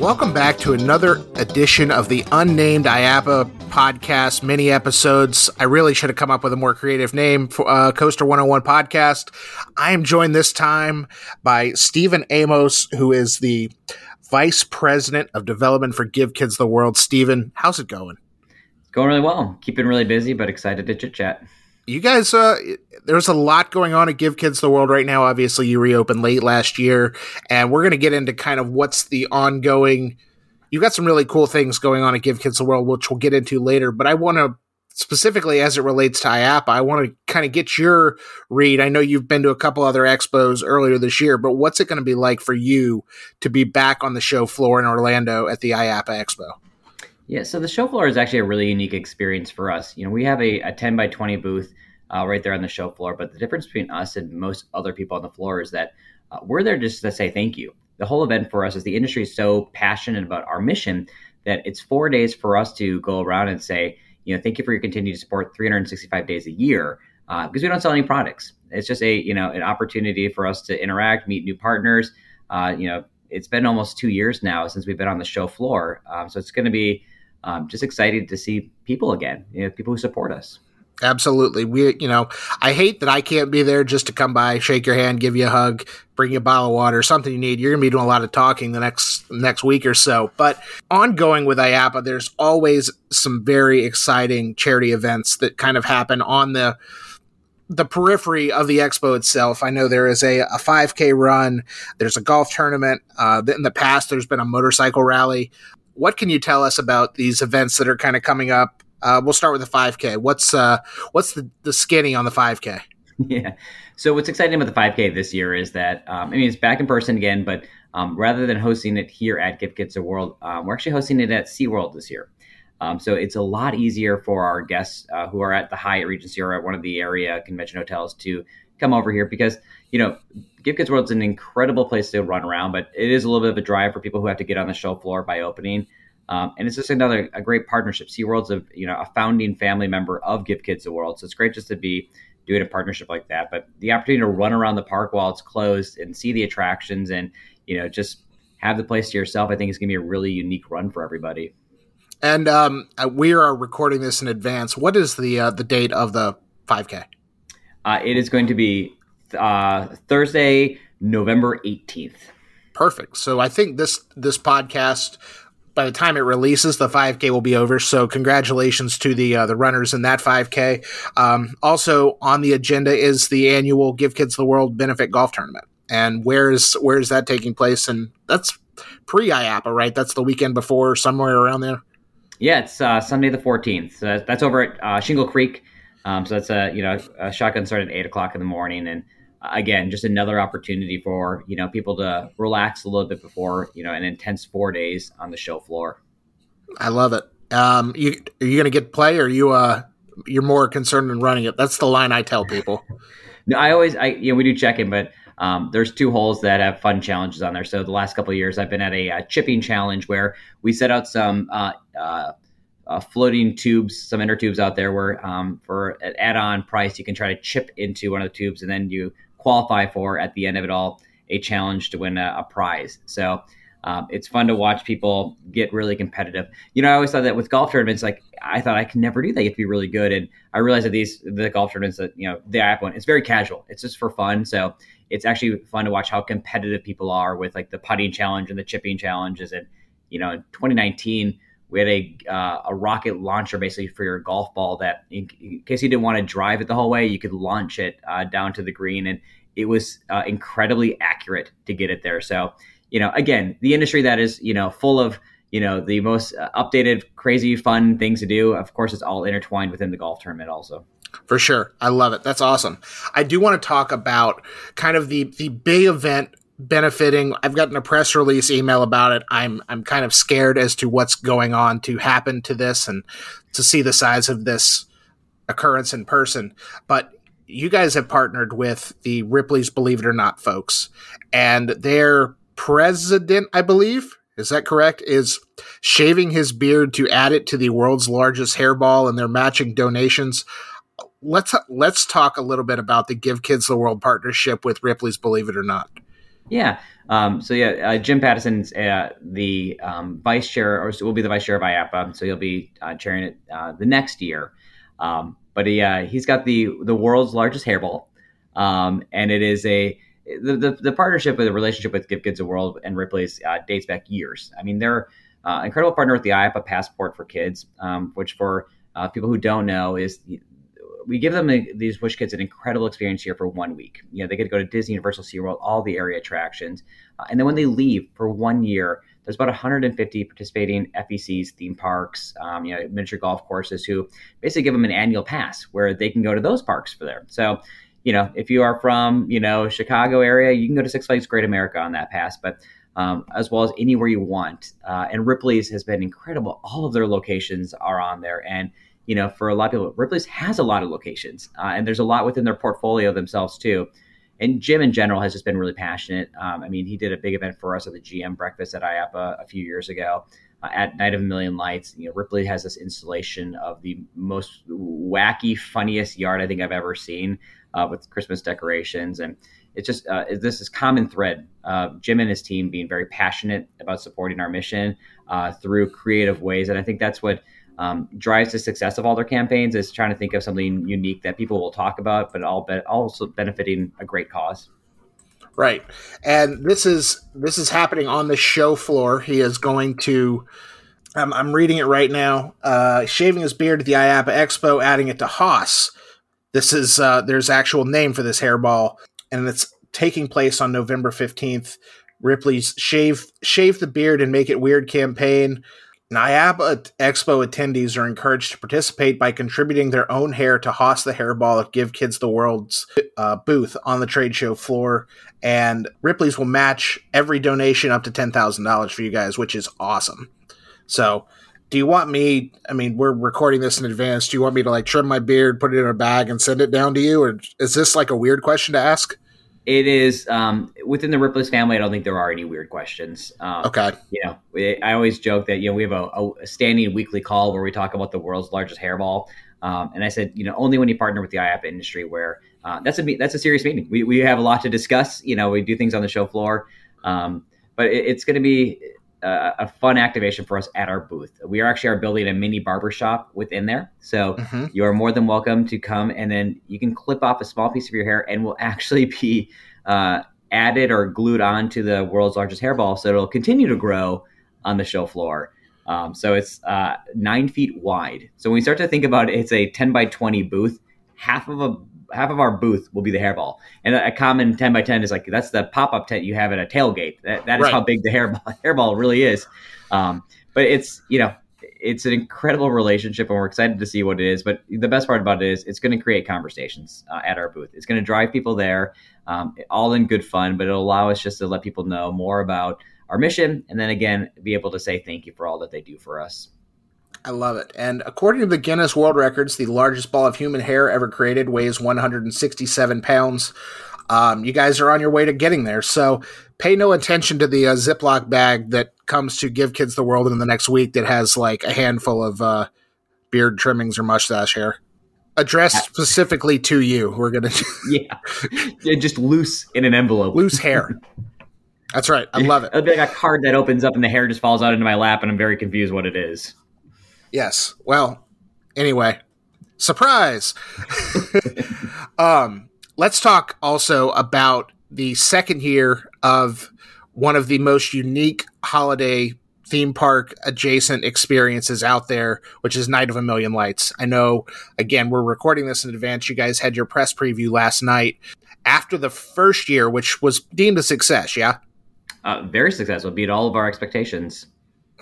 Welcome back to another edition of the Unnamed IAAPA podcast, mini episodes. I really should have come up with a more creative name for uh, Coaster 101 podcast. I am joined this time by Steven Amos, who is the Vice President of Development for Give Kids the World. Steven, how's it going? Going really well. Keeping really busy, but excited to chit chat you guys uh there's a lot going on at give kids the world right now obviously you reopened late last year and we're going to get into kind of what's the ongoing You've got some really cool things going on at give kids the world which we'll get into later but i want to specifically as it relates to IAAPA, I want to kind of get your read. I know you've been to a couple other expos earlier this year, but what's it going to be like for you to be back on the show floor in Orlando at the IAAPA Expo? Yeah, so the show floor is actually a really unique experience for us. You know, we have a, a 10 by 20 booth uh, right there on the show floor, but the difference between us and most other people on the floor is that uh, we're there just to say thank you. The whole event for us is the industry is so passionate about our mission that it's four days for us to go around and say, you know, thank you for your continued support 365 days a year uh, because we don't sell any products. It's just a, you know, an opportunity for us to interact, meet new partners. Uh, you know, it's been almost two years now since we've been on the show floor. Um, so it's going to be um, just excited to see people again, you know, people who support us. Absolutely. We, you know, I hate that I can't be there just to come by, shake your hand, give you a hug, bring you a bottle of water, something you need. You're going to be doing a lot of talking the next next week or so. But ongoing with IAAPA, there's always some very exciting charity events that kind of happen on the the periphery of the expo itself. I know there is a, a 5K run. There's a golf tournament. Uh, in the past, there's been a motorcycle rally what can you tell us about these events that are kind of coming up? Uh, we'll start with the 5K. What's uh, what's the, the skinny on the 5K? Yeah. So what's exciting about the 5K this year is that um, I mean it's back in person again, but um, rather than hosting it here at Give Kids the World, um, we're actually hosting it at SeaWorld this year. Um, so it's a lot easier for our guests uh, who are at the Hyatt Regency or at one of the area convention hotels to come over here because you know Give Kids World is an incredible place to run around, but it is a little bit of a drive for people who have to get on the show floor by opening. Um, and it's just another a great partnership. SeaWorld's a you know a founding family member of Give Kids the World, so it's great just to be doing a partnership like that. But the opportunity to run around the park while it's closed and see the attractions and you know just have the place to yourself, I think is going to be a really unique run for everybody. And um, uh, we are recording this in advance. What is the uh, the date of the 5K? Uh, it is going to be uh, Thursday, November 18th. Perfect. So I think this this podcast by the time it releases, the 5K will be over. So congratulations to the uh, the runners in that 5K. Um, also on the agenda is the annual Give Kids the World benefit golf tournament. And where is where is that taking place? And that's pre IAAPA, right? That's the weekend before, somewhere around there. Yeah, it's uh, Sunday the 14th. So that's over at uh, Shingle Creek. Um, so that's a you know a shotgun start at eight o'clock in the morning, and again, just another opportunity for you know people to relax a little bit before you know an intense four days on the show floor. I love it. Um, you are you going to get play, or are you uh you're more concerned in running it? That's the line I tell people. no, I always I you know we do check in, but um, there's two holes that have fun challenges on there. So the last couple of years, I've been at a, a chipping challenge where we set out some. Uh, uh, uh, floating tubes, some inner tubes out there where um, for an add-on price you can try to chip into one of the tubes and then you qualify for at the end of it all a challenge to win a, a prize. So um, it's fun to watch people get really competitive. You know, I always thought that with golf tournaments, like I thought I could never do that. You have to be really good, and I realized that these the golf tournaments that you know the app one, it's very casual. It's just for fun. So it's actually fun to watch how competitive people are with like the putting challenge and the chipping challenges. And you know, in 2019 we had a uh, a rocket launcher basically for your golf ball that in, case you didn't want to drive it the whole way, you could launch it uh, down to the green, and it was uh, incredibly accurate to get it there. So you know, again, the industry that is you know full of you know the most uh, updated, crazy, fun things to do. Of course, it's all intertwined within the golf tournament also. For sure. I love it. That's awesome. I do want to talk about kind of the the big event benefiting. I've gotten a press release email about it. I'm I'm kind of scared as to what's going on to happen to this and to see the size of this occurrence in person. But you guys have partnered with the Ripley's Believe It or Not folks, and their president, I believe, is that correct? Is shaving his beard to add it to the world's largest hairball and their matching donations. let's let's talk a little bit about the Give Kids the World partnership with Ripley's Believe It or Not. Yeah. Um, so yeah, uh, Jim Pattison's uh, the um, vice chair, or will be the vice chair of IAAPA. So he'll be uh, chairing it uh, the next year. Um, but he uh, he's got the the world's largest hairball, um, and it is a the, the, the partnership or the relationship with Give Kids the World and Ripley's uh, dates back years. I mean, they're incredible partner with the IAAPA Passport for Kids, um, which for people who don't know is we give them these Wish Kids an incredible experience here for one week. You know, they get to go to Disney, Universal, SeaWorld, all the area attractions, uh, and then when they leave for one year, there's about 150 participating FECs, theme parks, um, you know, miniature golf courses who basically give them an annual pass where they can go to those parks for there. So you know, if you are from, you know, Chicago area, you can go to Six Flags Great America on that pass, but um, as well as anywhere you want. Uh, and Ripley's has been incredible. All of their locations are on there. And, you know, for a lot of people, Ripley's has a lot of locations uh, and there's a lot within their portfolio themselves too. And Jim in general has just been really passionate. Um, I mean, he did a big event for us at the GM breakfast at IAAPA a few years ago. Uh, at Night of a Million Lights, you know, Ripley has this installation of the most wacky, funniest yard I think I've ever seen uh, with Christmas decorations. And it's just uh, this is common thread. Jim and his team being very passionate about supporting our mission uh, through creative ways, and I think that's what um, drives the success of all their campaigns is trying to think of something unique that people will talk about, but all be- also benefiting a great cause. Right, and this is this is happening on the show floor. He is going to. Um, I'm reading it right now. Uh, shaving his beard at the IAAPA Expo, adding it to Hoss this is uh, there's actual name for this hairball, and it's taking place on November fifteenth. Ripley's shave shave the beard and make it weird campaign. IAAPA Expo attendees are encouraged to participate by contributing their own hair to Hoss the Hairball at Give Kids the World's uh, booth on the trade show floor. And Ripley's will match every donation up to $10,000 for you guys, which is awesome. So do you want me i mean we're recording this in advance do you want me to like trim my beard put it in a bag and send it down to you or is this like a weird question to ask it is um, within the Ripley's family. I don't think there are any weird questions. Um, okay. You know, I always joke that you know we have a, a, standing weekly call where we talk about the world's largest hairball, um, and I said you know only when you partner with the IAP industry where uh, that's a that's a serious meeting. We we have a lot to discuss. You know, we do things on the show floor, um, but it, it's going to be a, a, fun activation for us at our booth. We are actually are building a mini barber shop within there, so mm-hmm. you are more than welcome to come, and then you can clip off a small piece of your hair, and will actually be uh, added or glued onto the world's largest hairball, so it'll continue to grow on the show floor. Um, so it's uh, nine feet wide. So when we start to think about it, it's a ten by twenty booth. Half of a half of our booth will be the hairball, and a, a common ten by ten is like that's the pop up tent you have at a tailgate. That, that is right. how big the hairball hairball really is. Um, but it's you know it's an incredible relationship, and we're excited to see what it is. But the best part about it is it's going to create conversations uh, at our booth. It's going to drive people there, um, all in good fun. But it'll allow us just to let people know more about our mission, and then again be able to say thank you for all that they do for us. I love it. And according to the Guinness World Records, the largest ball of human hair ever created weighs 167 pounds. Um, you guys are on your way to getting there. So pay no attention to the uh, Ziploc bag that comes to Give Kids the World in the next week that has like a handful of uh, beard trimmings or mustache hair. Addressed specifically to you. We're going to. yeah. Just loose in an envelope. Loose hair. That's right. I love it. It'll be like a card that opens up and the hair just falls out into my lap, and I'm very confused what it is. Yes. Well, anyway, surprise. um, let's talk also about the second year of one of the most unique holiday theme park adjacent experiences out there, which is Night of a Million Lights. I know, again, we're recording this in advance. You guys had your press preview last night. After the first year, which was deemed a success, yeah? Uh, very successful, beat all of our expectations.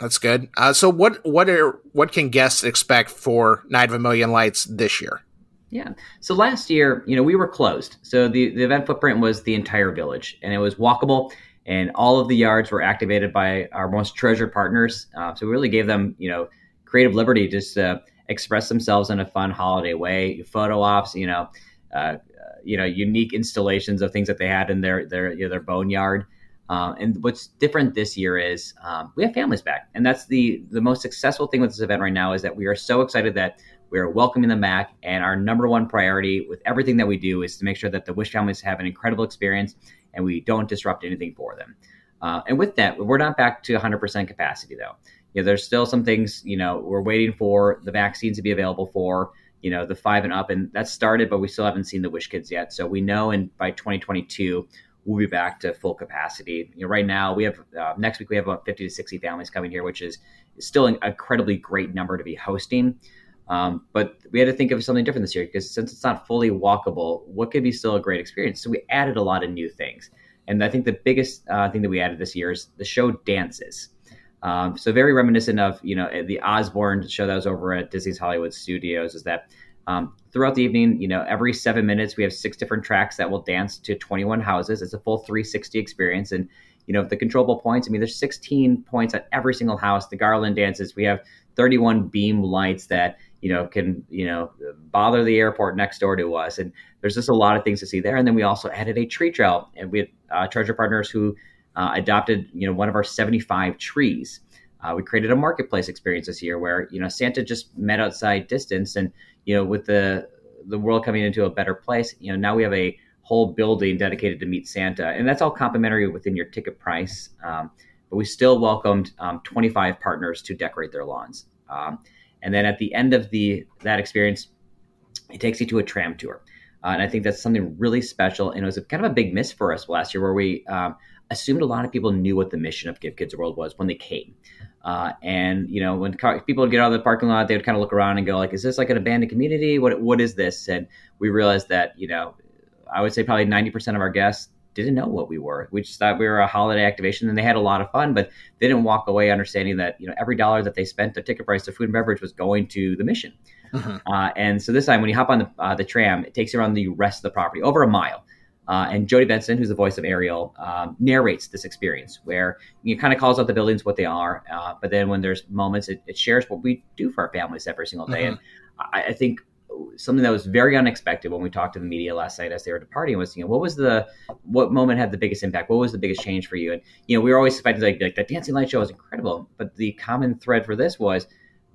That's good. Uh, so what what are what can guests expect for Night of a Million Lights this year? Yeah. So last year, you know, we were closed. So the, the event footprint was the entire village and it was walkable and all of the yards were activated by our most treasured partners. Uh, so we really gave them, you know, creative liberty just to express themselves in a fun holiday way. Photo ops, you know, uh, you know, unique installations of things that they had in their their you know, their boneyard. Uh, and what's different this year is um, we have families back, and that's the the most successful thing with this event right now is that we are so excited that We are welcoming them back, and our number one priority with everything that we do is to make sure that the Wish families have an incredible experience and we don't disrupt anything for them. Uh, and with that, we're not back to 100% capacity though. You know, there's still some things, you know, we're waiting for the vaccines to be available for, you know, the five and up, and that started, but we still haven't seen the Wish kids yet. So we know, and by 2022, we'll be back to full capacity. You know, right now we have uh, next week we have about 50 to 60 families coming here, which is, still an incredibly great number to be hosting. Um, but we had to think of something different this year because since it's not fully walkable, what could be still a great experience? So we added a lot of new things. And I think the biggest uh, thing that we added this year is the show dances. Um, so very reminiscent of you know the Osborne show that was over at Disney's Hollywood Studios. Is that um, throughout the evening, you know, every seven minutes we have six different tracks that will dance to 21 houses. It's a full 360 experience, and you know the controllable points. I mean, there's 16 points at every single house. The garland dances. We have 31 beam lights that you know can you know bother the airport next door to us, and there's just a lot of things to see there. And then we also added a tree trail, and we had uh, treasure partners who uh, adopted you know one of our 75 trees. Uh, we created a marketplace experience this year where you know Santa just met outside distance, and you know with the the world coming into a better place, you know now we have a whole building dedicated to meet Santa, and that's all complimentary within your ticket price. Um, but we still welcomed um, 25 partners to decorate their lawns. Um, and then at the end of the that experience, it takes you to a tram tour. Uh, and I think that's something really special. And it was a, kind of a big miss for us last year where we um, assumed a lot of people knew what the mission of Give Kids a World was when they came. Uh, and you know, when car- people would get out of the parking lot, they would kind of look around and go, like, "Is this like an abandoned community? What what is this?" And we realized that you know, I would say probably ninety percent of our guests didn't know what we were. We just thought we were a holiday activation, and they had a lot of fun, but they didn't walk away understanding that you know every dollar that they spent, their ticket price, their food and beverage was going to the mission. Mm-hmm. Uh, and so this time, when you hop on the uh, the tram, it takes you around the rest of the property over a mile. Uh, and Jodi Benson, who's the voice of Ariel, um, narrates this experience where you kind of calls out the buildings what they are, uh, but then when there's moments, it, it, shares what we do for our families every single day. Mm-hmm. And I, I, think something that was very unexpected when we talked to the media last night as they were departing was, you know, what was the what moment had the biggest impact? What was the biggest change for you? And you know, we were always expecting like, like the dancing light show was incredible, but the common thread for this was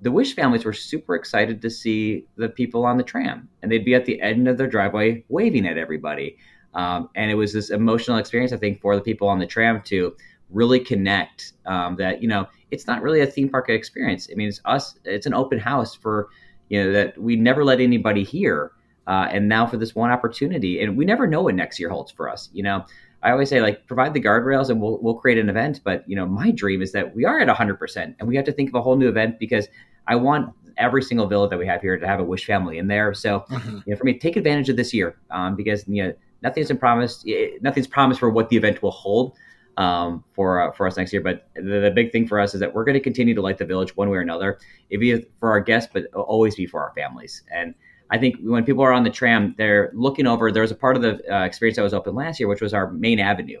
the Wish families were super excited to see the people on the tram, and they'd be at the end of their driveway waving at everybody. Um, and it was this emotional experience, I think, for the people on the tram to really connect. Um, that you know, it's not really a theme park experience. I mean, it's us. It's an open house for you know that we never let anybody here uh, and now for this one opportunity and we never know what next year holds for us you know i always say like provide the guardrails and we'll, we'll create an event but you know my dream is that we are at 100% and we have to think of a whole new event because i want every single villa that we have here to have a wish family in there so mm-hmm. you know for me take advantage of this year um, because you know nothing's promised nothing's promised for what the event will hold um, for uh, for us next year. But the, the, big thing for us is that we're going to continue to light the village one way or another. It be for our guests, but always be for our families. And I think when people are on the tram, they're looking over. There was a part of the uh, experience that was open last year, which was our main avenue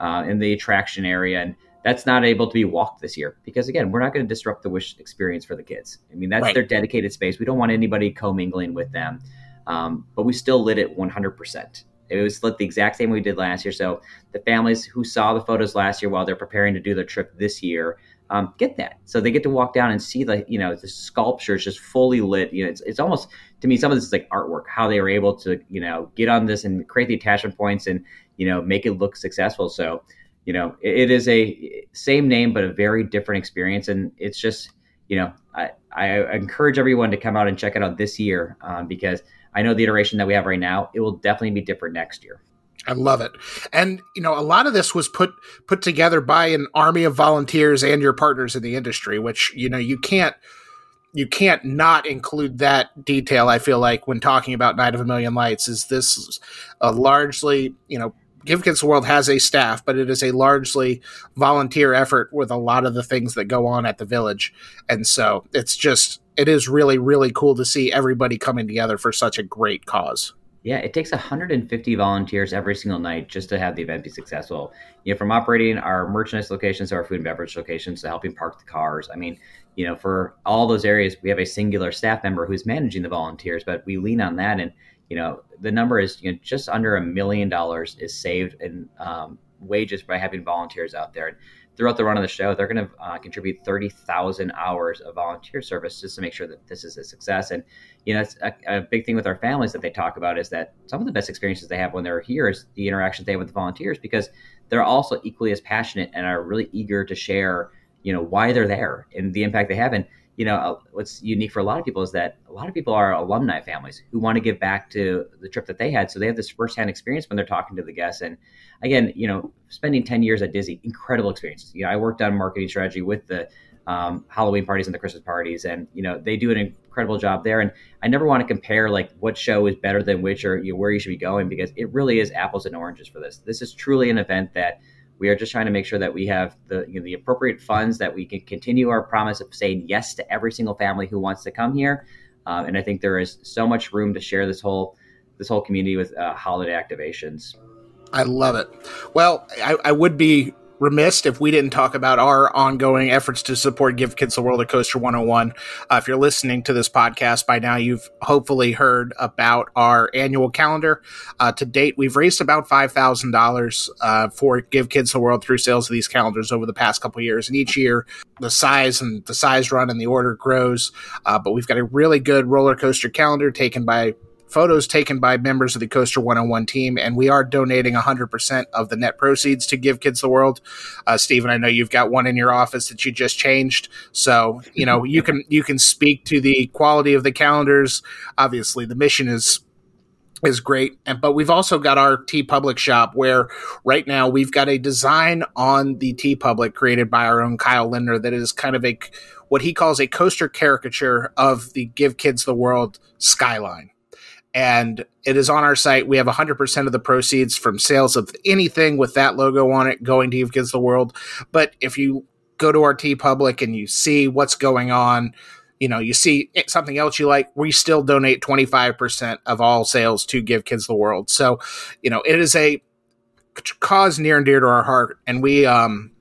uh, in the attraction area, and that's not able to be walked this year because again, we're not going to disrupt the wish experience for the kids. I mean, that's right. their dedicated space. We don't want anybody commingling with them, um, but we still lit it 100 percent. It was the exact same we did last year. So the families who saw the photos last year while they're preparing to do their trip this year um, get that. So they get to walk down and see the you know the sculptures just fully lit. You know, it's it's almost to me some of this is like artwork. How they were able to you know get on this and create the attachment points and you know make it look successful. So you know it, it is a same name but a very different experience, and it's just you know I, I encourage everyone to come out and check it out this year um, because I know the iteration that we have right now, it will definitely be different next year. I love it. And you know, a lot of this was put put together by an army of volunteers and your partners in the industry, which, you know, you can't you can't not include that detail, I feel like, when talking about Night of a Million Lights, is this a largely, you know, Give Kids the World has a staff, but it is a largely volunteer effort with a lot of the things that go on at the village. And so it's just it is really really cool to see everybody coming together for such a great cause. Yeah, it takes 150 volunteers every single night just to have the event be successful. You know, from operating our merchandise locations to our food and beverage locations to helping park the cars. I mean, you know, for all those areas, we have a singular staff member who's managing the volunteers, but we lean on that. And, you know, the number is you know, just under a million dollars is saved in um, wages by having volunteers out there. throughout the run of the show, they're going to uh, contribute 30,000 hours of volunteer service just to make sure that this is a success. And, you know, it's a, a, big thing with our families that they talk about is that some of the best experiences they have when they're here is the interactions they have with the volunteers because they're also equally as passionate and are really eager to share, you know, why they're there and the impact they have. And, you know, uh, what's unique for a lot of people is that a lot of people are alumni families who want to give back to the trip that they had. So they have this firsthand experience when they're talking to the guests. And again, you know, spending 10 years at Disney, incredible experiences. You know, I worked on marketing strategy with the um, Halloween parties and the Christmas parties, and, you know, they do an incredible job there. And I never want to compare like what show is better than which or you know, where you should be going because it really is apples and oranges for this. This is truly an event that we are just trying to make sure that we have the you know, the appropriate funds that we can continue our promise of saying yes to every single family who wants to come here. Uh, and I think there is so much room to share this whole this whole community with uh, holiday activations. I love it. Well, I, I would be remiss if we didn't talk about our ongoing efforts to support Give Kids the World of Coaster 101. Uh, if you're listening to this podcast by now, you've hopefully heard about our annual calendar. Uh, to date, we've raised about $5,000 uh, for Give Kids the World through sales of these calendars over the past couple years. And each year, the size and the size run and the order grows. Uh, but we've got a really good roller coaster calendar taken by photos taken by members of the Coaster 101 team, and we are donating 100% of the net proceeds to Give Kids the World. Uh, Steven, I know you've got one in your office that you just changed, so you know you can you can speak to the quality of the calendars. Obviously, the mission is is great, and but we've also got our T TeePublic shop where right now we've got a design on the TeePublic created by our own Kyle Linder that is kind of a what he calls a coaster caricature of the Give Kids the World skyline and it is on our site. We have 100% of the proceeds from sales of anything with that logo on it going to Give Kids the World. But if you go to our TeePublic and you see what's going on, you know, you see something else you like, we still donate 25% of all sales to Give Kids the World. So, you know, it is a cause near and dear to our heart. And we, um,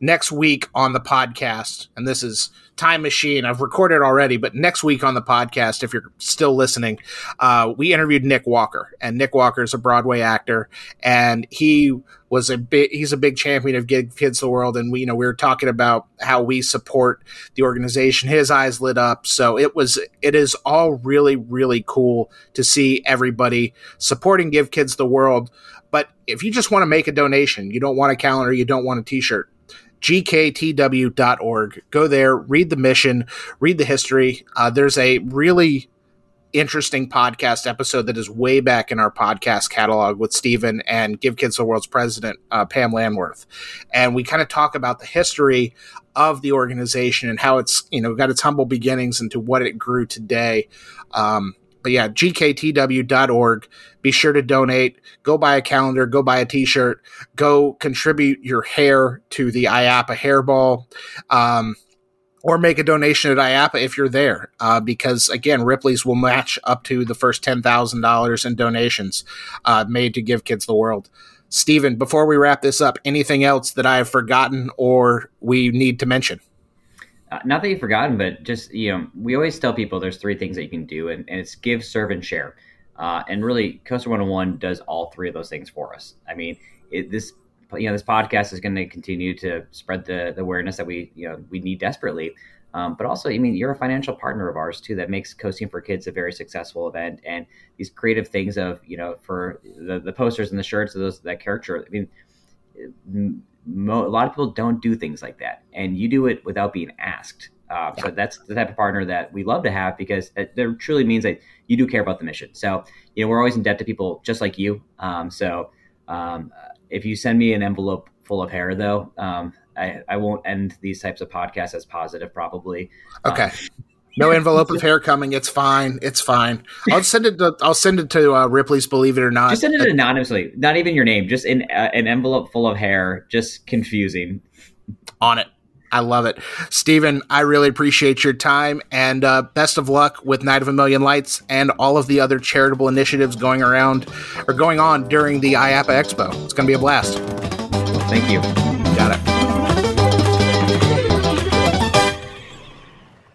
next week on the podcast, and this is Time Machine. I've recorded already, but next week on the podcast, if you're still listening, uh, we interviewed Nick Walker, and Nick Walker is a Broadway actor, and he was a big he's a big champion of Give Kids the World, and we you know we were talking about how we support the organization. His eyes lit up, so it was it is all really really cool to see everybody supporting Give Kids the World. But if you just want to make a donation, you don't want a calendar, you don't want a T-shirt gktw.org. Go there, read the mission, read the history. Uh, there's a really interesting podcast episode that is way back in our podcast catalog with Steven and Give Kids the World's president, uh, Pam Landwirth. And we kind of talk about the history of the organization and how it's, you know, got its humble beginnings into what it grew today. Um, but yeah, gktw.org. Be sure to donate. Go buy a calendar. Go buy a t-shirt. Go contribute your hair to the IAAPA hairball. Um, or make a donation at IAAPA if you're there, uh, because again, Ripley's will match up to the first ten thousand dollars in donations uh, made to Give Kids the World. Steven, before we wrap this up, anything else that I have forgotten or we need to mention? Uh, not that you've forgotten, but just you know, we always tell people there's three things that you can do, and, and it's give, serve, and share. Uh, and really, Coaster 101 does all three of those things for us. I mean, it, this you know this podcast is going to continue to spread the, the, awareness that we you know we need desperately. Um, but also, I mean, you're a financial partner of ours too that makes Coasting for Kids a very successful event. And these creative things of you know for the, the posters and the shirts of those that character. I mean, mo- a lot of people don't do things like that, and you do it without being asked. Uh, yeah. So that's the type of partner that we love to have because it, it, truly means that you do care about the mission. So you know we're always in debt to people just like you. Um, so um, if you send me an envelope full of hair, though, um, I, I won't end these types of podcasts as positive, probably. Okay. No envelope of hair coming. It's fine. It's fine. I'll send it to. I'll send it to uh, Ripley's. Believe it or not. Just send it anonymously. Not even your name. Just in uh, an envelope full of hair. Just confusing. On it. I love it, Steven. I really appreciate your time and uh, best of luck with Night of a Million Lights and all of the other charitable initiatives going around or going on during the IAAPA Expo. It's going to be a blast. Thank you. Got it.